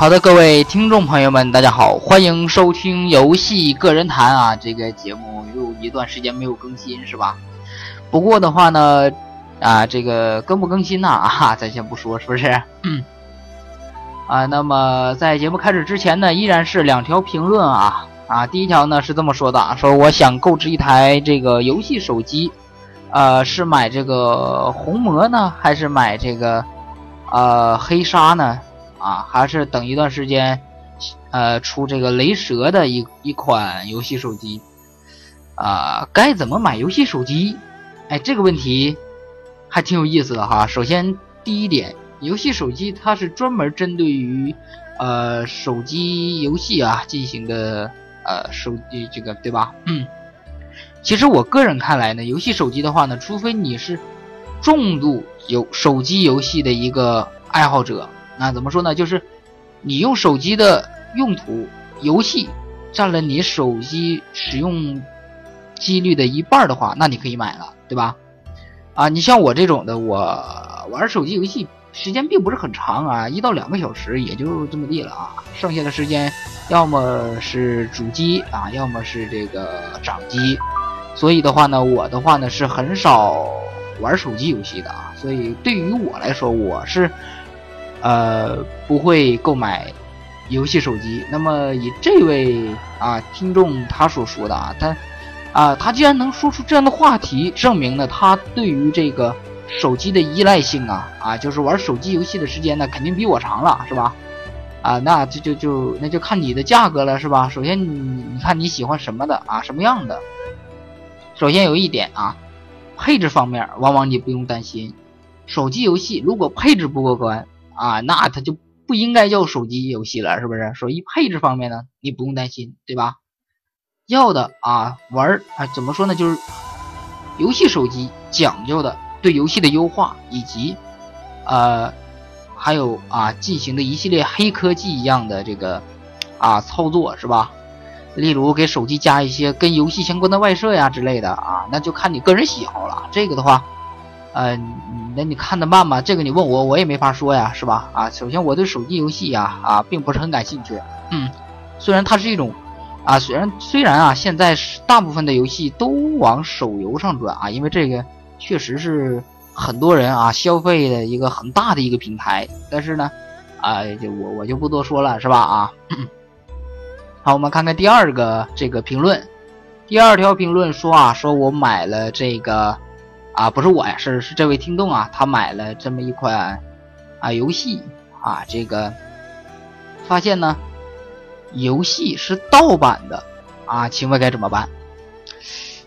好的，各位听众朋友们，大家好，欢迎收听游戏个人谈啊，这个节目又一段时间没有更新是吧？不过的话呢，啊，这个更不更新呢啊，咱先不说，是不是？啊，那么在节目开始之前呢，依然是两条评论啊啊，第一条呢是这么说的，说我想购置一台这个游戏手机，呃，是买这个红魔呢，还是买这个呃黑鲨呢？啊，还是等一段时间，呃，出这个雷蛇的一一款游戏手机，啊，该怎么买游戏手机？哎，这个问题还挺有意思的哈。首先，第一点，游戏手机它是专门针对于呃手机游戏啊进行的呃手机这个对吧？嗯，其实我个人看来呢，游戏手机的话呢，除非你是重度游手机游戏的一个爱好者。那怎么说呢？就是你用手机的用途，游戏占了你手机使用几率的一半的话，那你可以买了，对吧？啊，你像我这种的，我玩手机游戏时间并不是很长啊，一到两个小时也就这么地了啊。剩下的时间要么是主机啊，要么是这个掌机。所以的话呢，我的话呢是很少玩手机游戏的啊。所以对于我来说，我是。呃，不会购买游戏手机。那么以这位啊听众他所说的啊，他啊他既然能说出这样的话题，证明呢他对于这个手机的依赖性啊啊，就是玩手机游戏的时间呢肯定比我长了，是吧？啊，那就就就那就看你的价格了，是吧？首先你你看你喜欢什么的啊，什么样的？首先有一点啊，配置方面往往你不用担心，手机游戏如果配置不过关。啊，那它就不应该叫手机游戏了，是不是？手机配置方面呢，你不用担心，对吧？要的啊，玩儿啊，怎么说呢？就是游戏手机讲究的对游戏的优化，以及呃，还有啊，进行的一系列黑科技一样的这个啊操作，是吧？例如给手机加一些跟游戏相关的外设呀之类的啊，那就看你个人喜好了。这个的话。呃，那你看的慢吗？这个你问我，我也没法说呀，是吧？啊，首先我对手机游戏呀，啊，并不是很感兴趣。嗯，虽然它是一种，啊，虽然虽然啊，现在是大部分的游戏都往手游上转啊，因为这个确实是很多人啊消费的一个很大的一个平台。但是呢，啊，就我我就不多说了，是吧？啊，好，我们看看第二个这个评论，第二条评论说啊，说我买了这个。啊，不是我呀，是是这位听众啊，他买了这么一款啊游戏啊，这个发现呢，游戏是盗版的啊，请问该怎么办？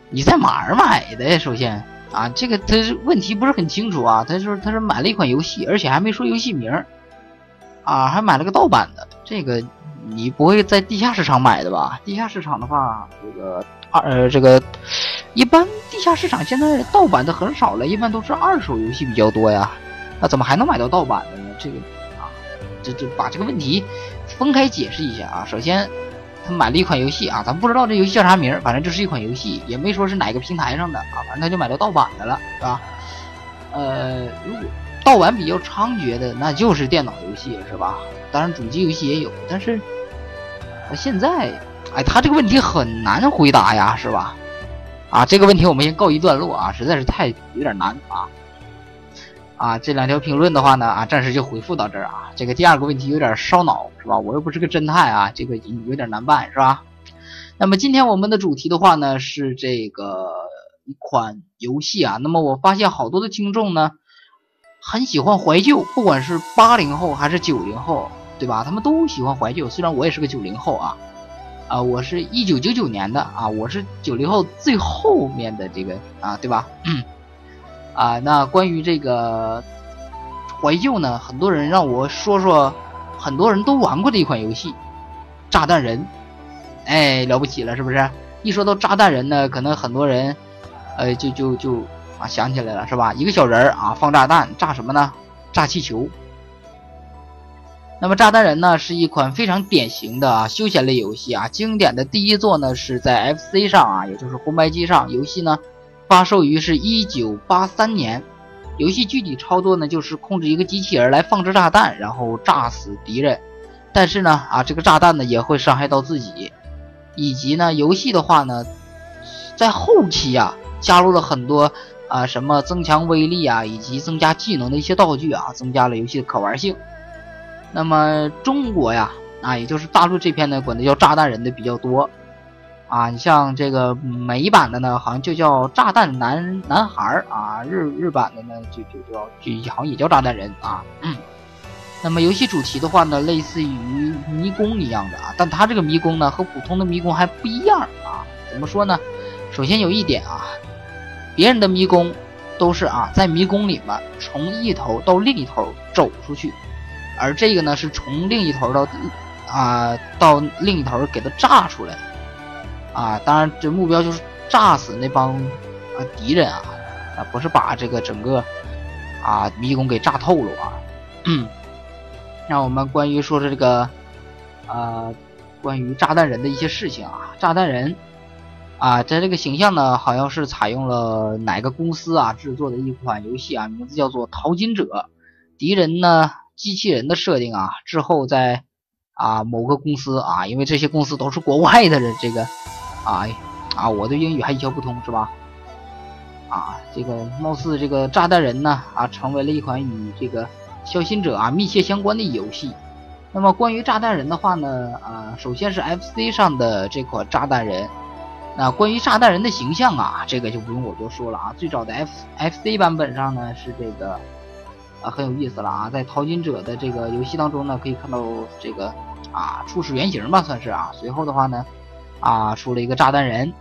你在哪儿买的呀？首先啊，这个他问题不是很清楚啊，他说他是买了一款游戏，而且还没说游戏名啊，还买了个盗版的，这个你不会在地下市场买的吧？地下市场的话，这个二呃这个。一般地下市场现在盗版的很少了，一般都是二手游戏比较多呀。那怎么还能买到盗版的呢？这个啊，这这把这个问题分开解释一下啊。首先，他买了一款游戏啊，咱不知道这游戏叫啥名，反正就是一款游戏，也没说是哪个平台上的啊，反正他就买到盗版的了，是吧？呃，如果盗版比较猖獗的，那就是电脑游戏是吧？当然主机游戏也有，但是现在，哎，他这个问题很难回答呀，是吧？啊，这个问题我们先告一段落啊，实在是太有点难啊。啊，这两条评论的话呢，啊，暂时就回复到这儿啊。这个第二个问题有点烧脑，是吧？我又不是个侦探啊，这个有点难办，是吧？那么今天我们的主题的话呢，是这个一款游戏啊。那么我发现好多的听众呢，很喜欢怀旧，不管是八零后还是九零后，对吧？他们都喜欢怀旧，虽然我也是个九零后啊。啊，我是一九九九年的啊，我是九零后最后面的这个啊，对吧？嗯啊，那关于这个怀旧呢，很多人让我说说，很多人都玩过的一款游戏《炸弹人》，哎，了不起了，是不是？一说到炸弹人呢，可能很多人，呃，就就就啊想起来了，是吧？一个小人儿啊，放炸弹，炸什么呢？炸气球。那么炸弹人呢，是一款非常典型的啊休闲类游戏啊。经典的第一作呢是在 FC 上啊，也就是红白机上。游戏呢发售于是一九八三年。游戏具体操作呢就是控制一个机器人来放置炸弹，然后炸死敌人。但是呢，啊，这个炸弹呢也会伤害到自己，以及呢，游戏的话呢，在后期啊加入了很多啊什么增强威力啊，以及增加技能的一些道具啊，增加了游戏的可玩性。那么中国呀，啊，也就是大陆这片呢，管它叫炸弹人的比较多。啊，你像这个美版的呢，好像就叫炸弹男男孩啊，日日版的呢就就叫就好像也叫炸弹人啊。嗯，那么游戏主题的话呢，类似于迷宫一样的啊，但它这个迷宫呢和普通的迷宫还不一样啊。怎么说呢？首先有一点啊，别人的迷宫都是啊在迷宫里面从一头到另一头走出去，而这个呢是从另一头到啊到另一头给它炸出来。啊，当然，这目标就是炸死那帮啊敌人啊，啊，不是把这个整个啊迷宫给炸透了啊。那我们关于说说这个啊，关于炸弹人的一些事情啊，炸弹人啊，在这个形象呢，好像是采用了哪个公司啊制作的一款游戏啊，名字叫做《淘金者》，敌人呢机器人的设定啊，之后在啊某个公司啊，因为这些公司都是国外的这个。啊啊！我对英语还一窍不通是吧？啊，这个貌似这个炸弹人呢啊，成为了一款与这个小心者啊密切相关的游戏。那么关于炸弹人的话呢啊，首先是 FC 上的这款炸弹人。那关于炸弹人的形象啊，这个就不用我多说了啊。最早的 F FC 版本上呢是这个啊很有意思了啊，在淘金者的这个游戏当中呢可以看到这个啊初始原型吧算是啊。随后的话呢。啊，出了一个炸弹人。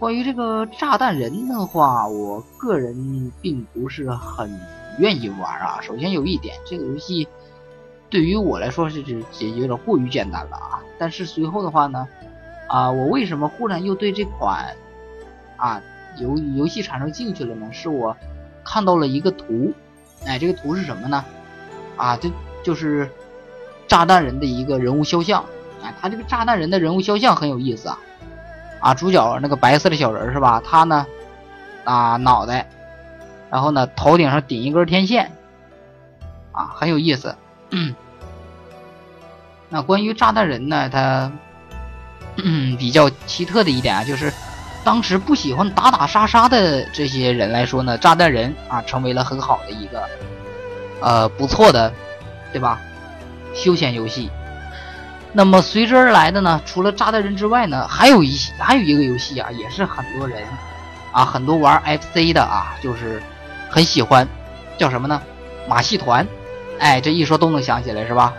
关于这个炸弹人的话，我个人并不是很愿意玩啊。首先有一点，这个游戏对于我来说是这有点过于简单了啊。但是随后的话呢，啊，我为什么忽然又对这款啊游游戏产生兴趣了呢？是我看到了一个图，哎，这个图是什么呢？啊，这就是炸弹人的一个人物肖像。哎，他这个炸弹人的人物肖像很有意思啊！啊，主角那个白色的小人是吧？他呢，啊脑袋，然后呢头顶上顶一根天线，啊很有意思。那关于炸弹人呢，他 比较奇特的一点啊，就是当时不喜欢打打杀杀的这些人来说呢，炸弹人啊成为了很好的一个呃不错的，对吧？休闲游戏。那么随之而来的呢，除了炸弹人之外呢，还有一还有一个游戏啊，也是很多人啊，很多玩 FC 的啊，就是很喜欢，叫什么呢？马戏团。哎，这一说都能想起来是吧？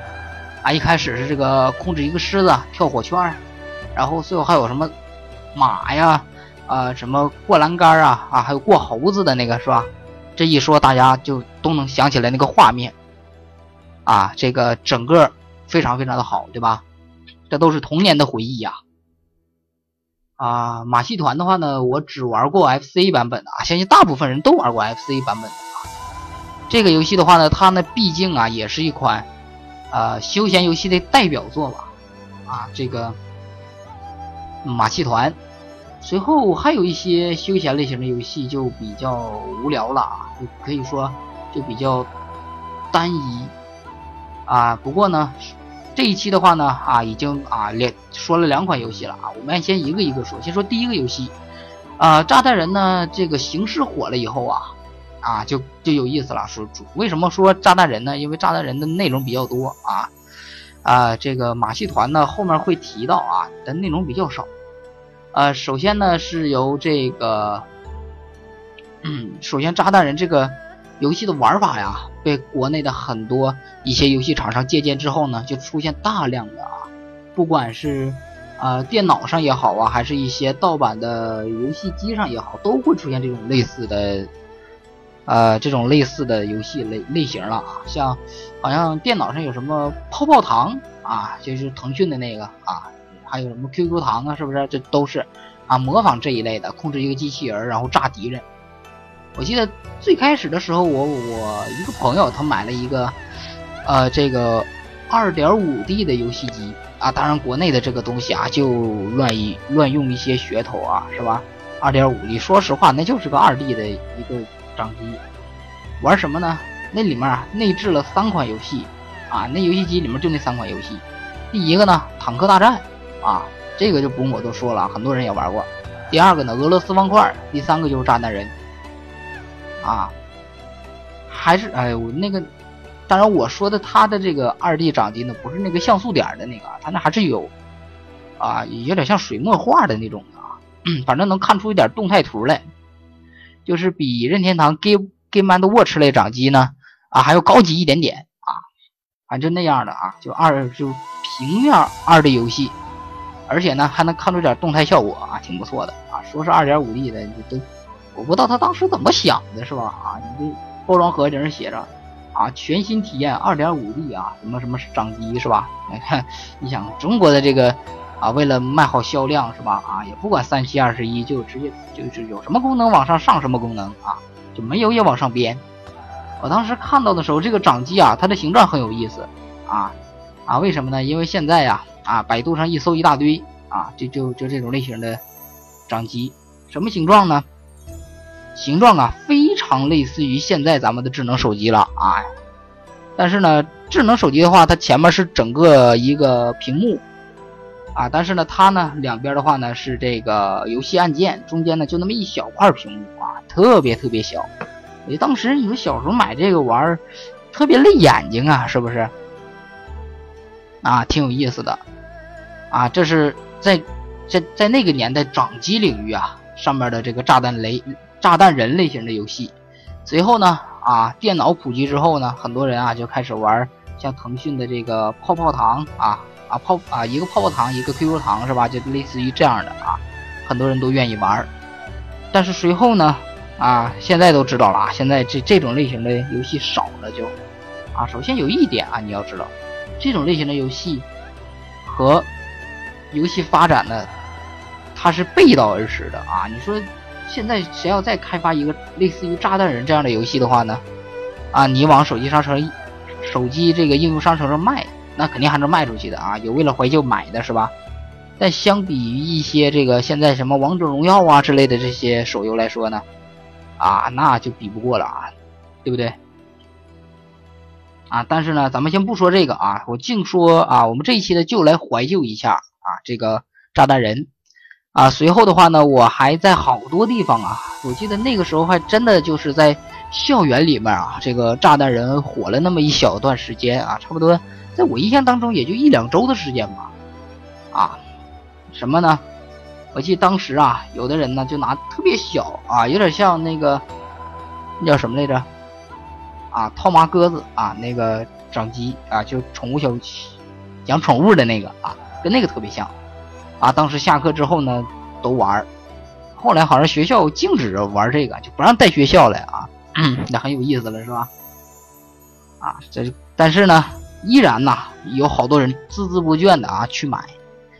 啊，一开始是这个控制一个狮子跳火圈，然后最后还有什么马呀，啊，什么过栏杆啊，啊，还有过猴子的那个是吧？这一说大家就都能想起来那个画面啊，这个整个。非常非常的好，对吧？这都是童年的回忆呀。啊，马戏团的话呢，我只玩过 FC 版本的啊，相信大部分人都玩过 FC 版本的啊。这个游戏的话呢，它呢毕竟啊也是一款呃休闲游戏的代表作吧。啊，这个马戏团，随后还有一些休闲类型的游戏就比较无聊了啊，就可以说就比较单一啊。不过呢。这一期的话呢，啊，已经啊连说了两款游戏了啊，我们先一个一个说。先说第一个游戏，啊，炸弹人呢，这个形式火了以后啊，啊，就就有意思了。说为什么说炸弹人呢？因为炸弹人的内容比较多啊，啊，这个马戏团呢后面会提到啊，但内容比较少。呃，首先呢是由这个，嗯，首先炸弹人这个。游戏的玩法呀，被国内的很多一些游戏厂商借鉴之后呢，就出现大量的啊，不管是啊电脑上也好啊，还是一些盗版的游戏机上也好，都会出现这种类似的，呃，这种类似的游戏类类型了啊。像好像电脑上有什么泡泡糖啊，就是腾讯的那个啊，还有什么 QQ 糖啊，是不是？这都是啊模仿这一类的，控制一个机器人然后炸敌人。我记得最开始的时候，我我一个朋友他买了一个，呃，这个二点五 D 的游戏机啊，当然国内的这个东西啊，就乱一乱用一些噱头啊，是吧？二点五 D，说实话，那就是个二 D 的一个掌机，玩什么呢？那里面内置了三款游戏，啊，那游戏机里面就那三款游戏。第一个呢，坦克大战啊，这个就不用我多说了，很多人也玩过。第二个呢，俄罗斯方块。第三个就是炸弹人啊，还是哎我那个，当然我说的他的这个二 D 掌机呢，不是那个像素点的那个，他那还是有啊，有点像水墨画的那种的啊，反正能看出一点动态图来。就是比任天堂 Game Game and Watch 类掌机呢啊还要高级一点点啊，反正就那样的啊，就二就平面二 D 游戏，而且呢还能看出点动态效果啊，挺不错的啊。说是二点五 D 的，都我不知道他当时怎么想的，是吧？啊，你这包装盒顶上写着啊，全新体验二点五 D 啊，什么什么掌机是吧？你看，你想中国的这个。啊，为了卖好销量是吧？啊，也不管三七二十一，就直接就是有什么功能往上上什么功能啊，就没有也往上编。我当时看到的时候，这个掌机啊，它的形状很有意思啊啊，为什么呢？因为现在呀啊，百度上一搜一大堆啊，就就就这种类型的掌机，什么形状呢？形状啊，非常类似于现在咱们的智能手机了啊。但是呢，智能手机的话，它前面是整个一个屏幕。啊，但是呢，它呢两边的话呢是这个游戏按键，中间呢就那么一小块屏幕啊，特别特别小。我当时你们小时候买这个玩，特别累眼睛啊，是不是？啊，挺有意思的。啊，这是在在在那个年代掌机领域啊上面的这个炸弹雷炸弹人类型的游戏。随后呢，啊，电脑普及之后呢，很多人啊就开始玩像腾讯的这个泡泡糖啊。啊泡啊一个泡泡糖一个 QQ 糖是吧？就类似于这样的啊，很多人都愿意玩但是随后呢啊，现在都知道了啊，现在这这种类型的游戏少了就啊。首先有一点啊，你要知道，这种类型的游戏和游戏发展呢，它是背道而驰的啊。你说现在谁要再开发一个类似于炸弹人这样的游戏的话呢？啊，你往手机商城、手机这个应用商城上卖。那肯定还是卖出去的啊，有为了怀旧买的是吧？但相比于一些这个现在什么王者荣耀啊之类的这些手游来说呢，啊，那就比不过了啊，对不对？啊，但是呢，咱们先不说这个啊，我净说啊，我们这一期呢就来怀旧一下啊，这个炸弹人啊。随后的话呢，我还在好多地方啊，我记得那个时候还真的就是在校园里面啊，这个炸弹人火了那么一小段时间啊，差不多。在我印象当中，也就一两周的时间吧，啊，什么呢？我记得当时啊，有的人呢就拿特别小啊，有点像那个那叫什么来着？啊，套麻鸽子啊，那个掌机啊，就宠物小养宠物的那个啊，跟那个特别像啊。当时下课之后呢，都玩后来好像学校禁止玩这个，就不让带学校来啊，那很有意思了，是吧？啊，这但是呢。依然呐，有好多人孜孜不倦的啊去买，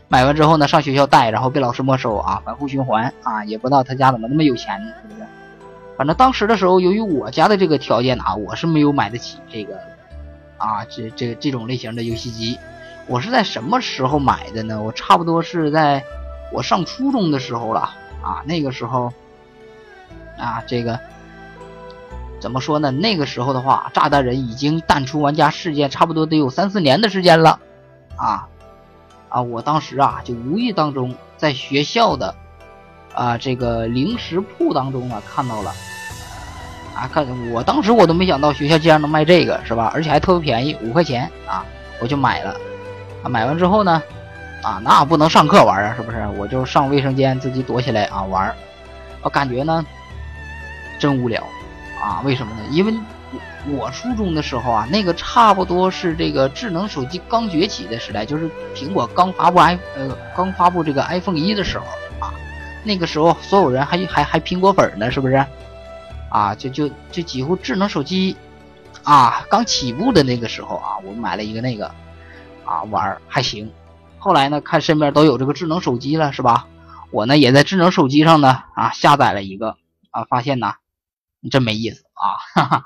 买完之后呢，上学校带，然后被老师没收啊，反复循环啊，也不知道他家怎么那么有钱呢，是不是？反正当时的时候，由于我家的这个条件啊，我是没有买得起这个啊，这这这种类型的游戏机。我是在什么时候买的呢？我差不多是在我上初中的时候了啊，那个时候啊，这个。怎么说呢？那个时候的话，炸弹人已经淡出玩家世界，差不多得有三四年的时间了，啊，啊，我当时啊，就无意当中在学校的啊这个零食铺当中呢看到了，啊，看我当时我都没想到学校竟然能卖这个，是吧？而且还特别便宜，五块钱啊，我就买了，啊，买完之后呢，啊，那不能上课玩啊，是不是？我就上卫生间自己躲起来啊玩，我感觉呢，真无聊。啊，为什么呢？因为我初中的时候啊，那个差不多是这个智能手机刚崛起的时代，就是苹果刚发布 i 呃刚发布这个 iPhone 一的时候啊，那个时候所有人还还还苹果粉呢，是不是？啊，就就就几乎智能手机啊刚起步的那个时候啊，我买了一个那个啊玩儿还行。后来呢，看身边都有这个智能手机了，是吧？我呢也在智能手机上呢啊下载了一个啊，发现呢你。真没意思啊，哈哈，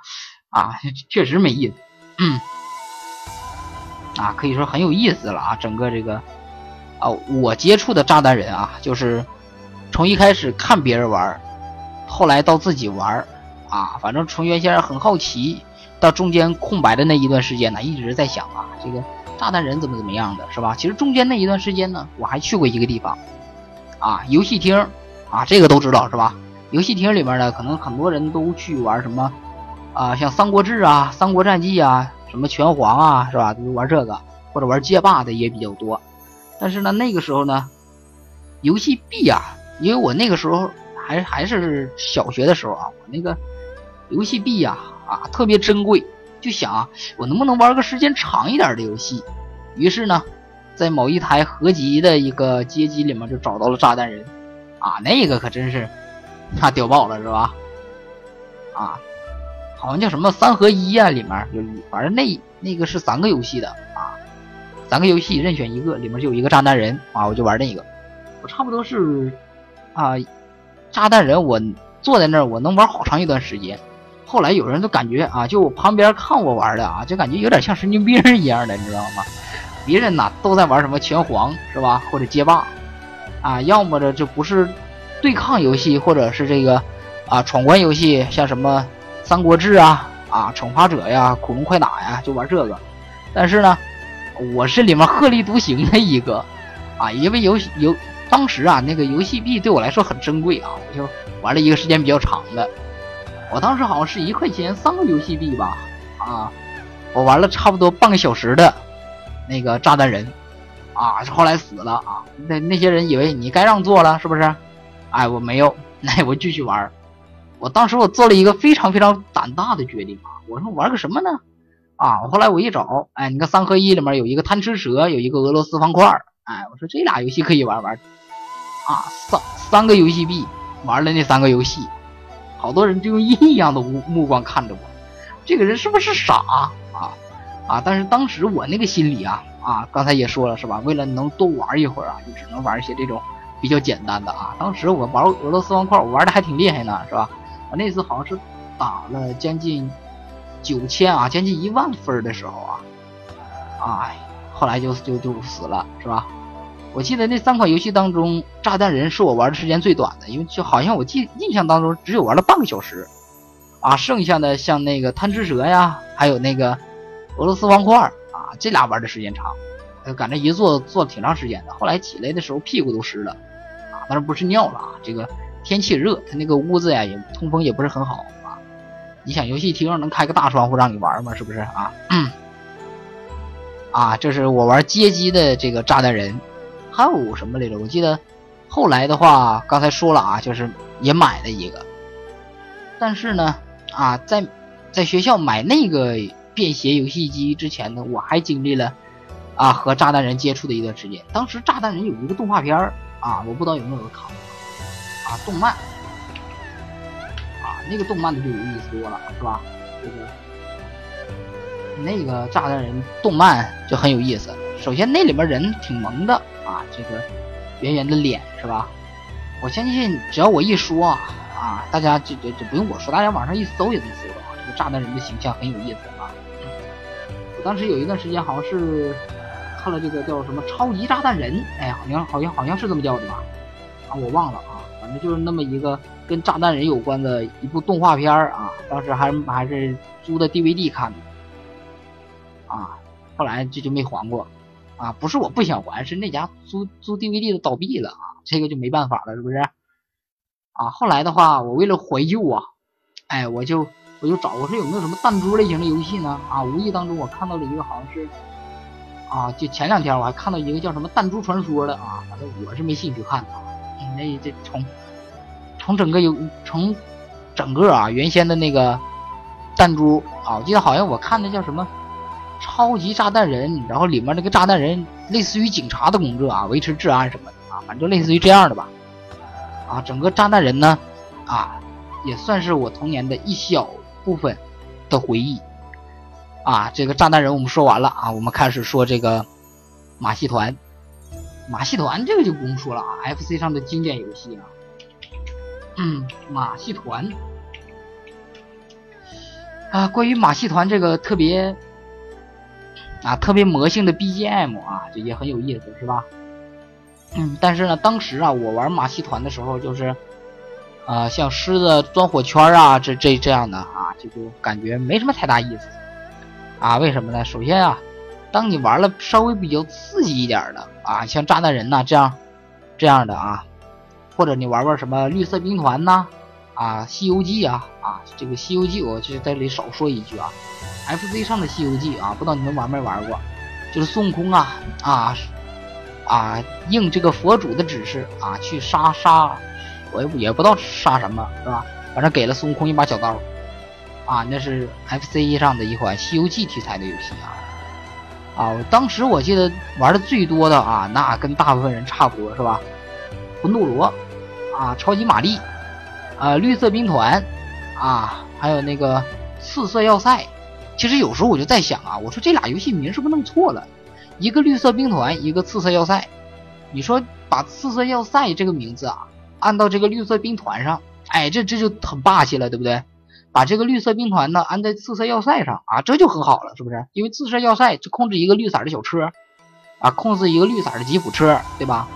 啊，确实没意思，嗯，啊，可以说很有意思了啊，整个这个，啊，我接触的炸弹人啊，就是从一开始看别人玩，后来到自己玩，啊，反正从原先很好奇，到中间空白的那一段时间呢，一直在想啊，这个炸弹人怎么怎么样的，是吧？其实中间那一段时间呢，我还去过一个地方，啊，游戏厅，啊，这个都知道是吧？游戏厅里面呢，可能很多人都去玩什么，啊，像《三国志》啊，《三国战记》啊，什么拳皇啊，是吧？都玩这个，或者玩街霸的也比较多。但是呢，那个时候呢，游戏币啊，因为我那个时候还还是小学的时候啊，我那个游戏币呀。啊，特别珍贵，就想啊，我能不能玩个时间长一点的游戏？于是呢，在某一台合集的一个街机里面就找到了炸弹人，啊，那个可真是，那屌爆了是吧？啊，好像叫什么三合一啊，里面就反正那那个是三个游戏的啊，三个游戏任选一个，里面就有一个炸弹人啊，我就玩那个，我差不多是啊，炸弹人我坐在那儿我能玩好长一段时间。后来有人都感觉啊，就我旁边看我玩的啊，就感觉有点像神经病一样的，你知道吗？别人呐都在玩什么拳皇是吧，或者街霸，啊，要么的就不是对抗游戏，或者是这个啊闯关游戏，像什么三国志啊啊惩罚者呀、恐龙快打呀，就玩这个。但是呢，我是里面鹤立独行的一个啊，因为游戏游当时啊那个游戏币对我来说很珍贵啊，我就玩了一个时间比较长的。我当时好像是一块钱三个游戏币吧，啊，我玩了差不多半个小时的，那个炸弹人，啊，后来死了啊，那那些人以为你该让座了是不是？哎，我没有，那 我继续玩。我当时我做了一个非常非常胆大的决定啊，我说玩个什么呢？啊，后来我一找，哎，你看三合一里面有一个贪吃蛇，有一个俄罗斯方块，哎，我说这俩游戏可以玩玩，啊，三三个游戏币玩了那三个游戏。好多人就用异样的目目光看着我，这个人是不是傻啊啊！但是当时我那个心里啊啊，刚才也说了是吧？为了能多玩一会儿啊，就只能玩一些这种比较简单的啊。当时我玩俄罗斯方块，我玩的还挺厉害呢，是吧？我那次好像是打了将近九千啊，将近一万分的时候啊，哎，后来就就就死了，是吧？我记得那三款游戏当中，炸弹人是我玩的时间最短的，因为就好像我记印象当中只有玩了半个小时，啊，剩下的像那个贪吃蛇呀，还有那个俄罗斯方块啊，这俩玩的时间长，赶着一坐坐挺长时间的。后来起来的时候屁股都湿了，啊，当然不是尿了啊，这个天气热，他那个屋子呀也通风也不是很好啊。你想游戏厅能开个大窗户让你玩吗？是不是啊？啊，这是我玩街机的这个炸弹人。还有什么来着？我记得后来的话，刚才说了啊，就是也买了一个。但是呢，啊，在在学校买那个便携游戏机之前呢，我还经历了啊和炸弹人接触的一段时间。当时炸弹人有一个动画片儿啊，我不知道有没有看过啊，动漫啊，那个动漫的就有意思多了，是吧？这个那个炸弹人动漫就很有意思。首先那里面人挺萌的。啊，这个圆圆的脸是吧？我相信只要我一说啊，大家就就就不用我说，大家网上一搜也能搜到。这个炸弹人的形象很有意思啊。我当时有一段时间好像是看了这个叫什么超级炸弹人，哎，好像好像好像是这么叫的吧？啊，我忘了啊，反正就是那么一个跟炸弹人有关的一部动画片啊。当时还还是租的 DVD 看的啊，后来这就没还过。啊，不是我不想还，是那家租租 DVD 的倒闭了啊，这个就没办法了，是不是？啊，后来的话，我为了怀旧啊，哎，我就我就找我说有没有什么弹珠类型的游戏呢？啊，无意当中我看到了一个，好像是啊，就前两天我还看到一个叫什么弹珠传说的啊，反正我是没兴趣看的。那这从从整个有从整个啊原先的那个弹珠啊，我记得好像我看的叫什么？超级炸弹人，然后里面那个炸弹人类似于警察的工作啊，维持治安什么的啊，反正类似于这样的吧。啊，整个炸弹人呢，啊，也算是我童年的一小部分的回忆。啊，这个炸弹人我们说完了啊，我们开始说这个马戏团。马戏团这个就不用说了啊，FC 上的经典游戏啊。嗯，马戏团。啊，关于马戏团这个特别。啊，特别魔性的 BGM 啊，这也很有意思，是吧？嗯，但是呢，当时啊，我玩马戏团的时候，就是，呃，像狮子钻火圈啊，这这这样的啊，这就感觉没什么太大意思啊。为什么呢？首先啊，当你玩了稍微比较刺激一点的啊，像炸弹人呐这样这样的啊，或者你玩玩什么绿色兵团呐啊，西游记啊啊，这个西游记我就在这里少说一句啊，FC 上的西游记啊，不知道你们玩没玩过？就是孙悟空啊啊啊，应这个佛祖的指示啊，去杀杀，我也也不知道杀什么，是吧？反正给了孙悟空一把小刀，啊，那是 FC 上的一款西游记题材的游戏啊。啊，当时我记得玩的最多的啊，那跟大部分人差不多是吧？魂斗罗啊，超级玛丽啊，绿色兵团啊，还有那个四色要塞。其实有时候我就在想啊，我说这俩游戏名是不是弄错了？一个绿色兵团，一个四色要塞。你说把四色要塞这个名字啊，按到这个绿色兵团上，哎，这这就很霸气了，对不对？把这个绿色兵团呢安在刺色要塞上啊，这就很好了，是不是？因为刺色要塞就控制一个绿色的小车，啊，控制一个绿色的吉普车，对吧？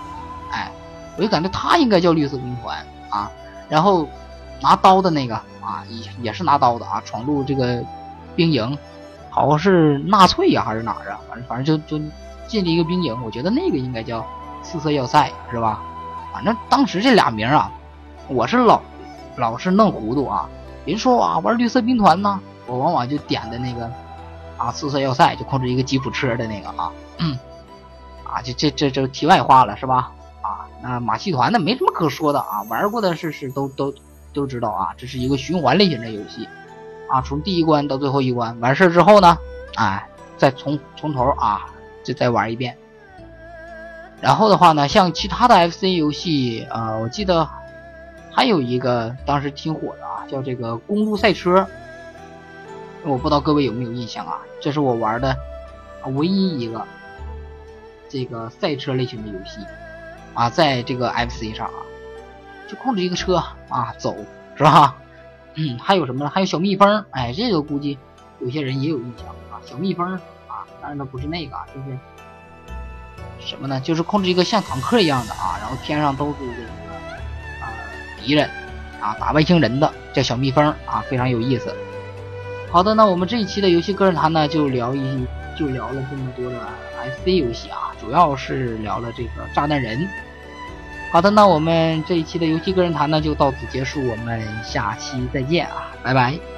哎，我就感觉他应该叫绿色兵团啊。然后拿刀的那个啊，也也是拿刀的啊，闯入这个。兵营，好像是纳粹呀，还是哪儿啊？反正反正就就进了一个兵营，我觉得那个应该叫四色要塞，是吧？反正当时这俩名啊，我是老老是弄糊涂啊。人说啊玩绿色兵团呢，我往往就点的那个啊四色要塞，就控制一个吉普车的那个啊，啊这这这这题外话了是吧？啊那马戏团呢没什么可说的啊，玩过的是是都都都知道啊，这是一个循环类型的游戏。啊，从第一关到最后一关完事之后呢，哎，再从从头啊，就再玩一遍。然后的话呢，像其他的 FC 游戏啊，我记得还有一个当时挺火的啊，叫这个公路赛车。我不知道各位有没有印象啊？这是我玩的唯一一个这个赛车类型的游戏啊，在这个 FC 上啊，就控制一个车啊走，是吧？嗯，还有什么呢？还有小蜜蜂，哎，这个估计有些人也有印象啊。小蜜蜂啊，当然它不是那个，就是什么呢？就是控制一个像坦克一样的啊，然后天上都是这个敌人啊，打外星人的，叫小蜜蜂啊，非常有意思。好的，那我们这一期的游戏个人谈呢，就聊一就聊了这么多的 FC 游戏啊，主要是聊了这个炸弹人。好的，那我们这一期的游戏个人谈呢就到此结束，我们下期再见啊，拜拜。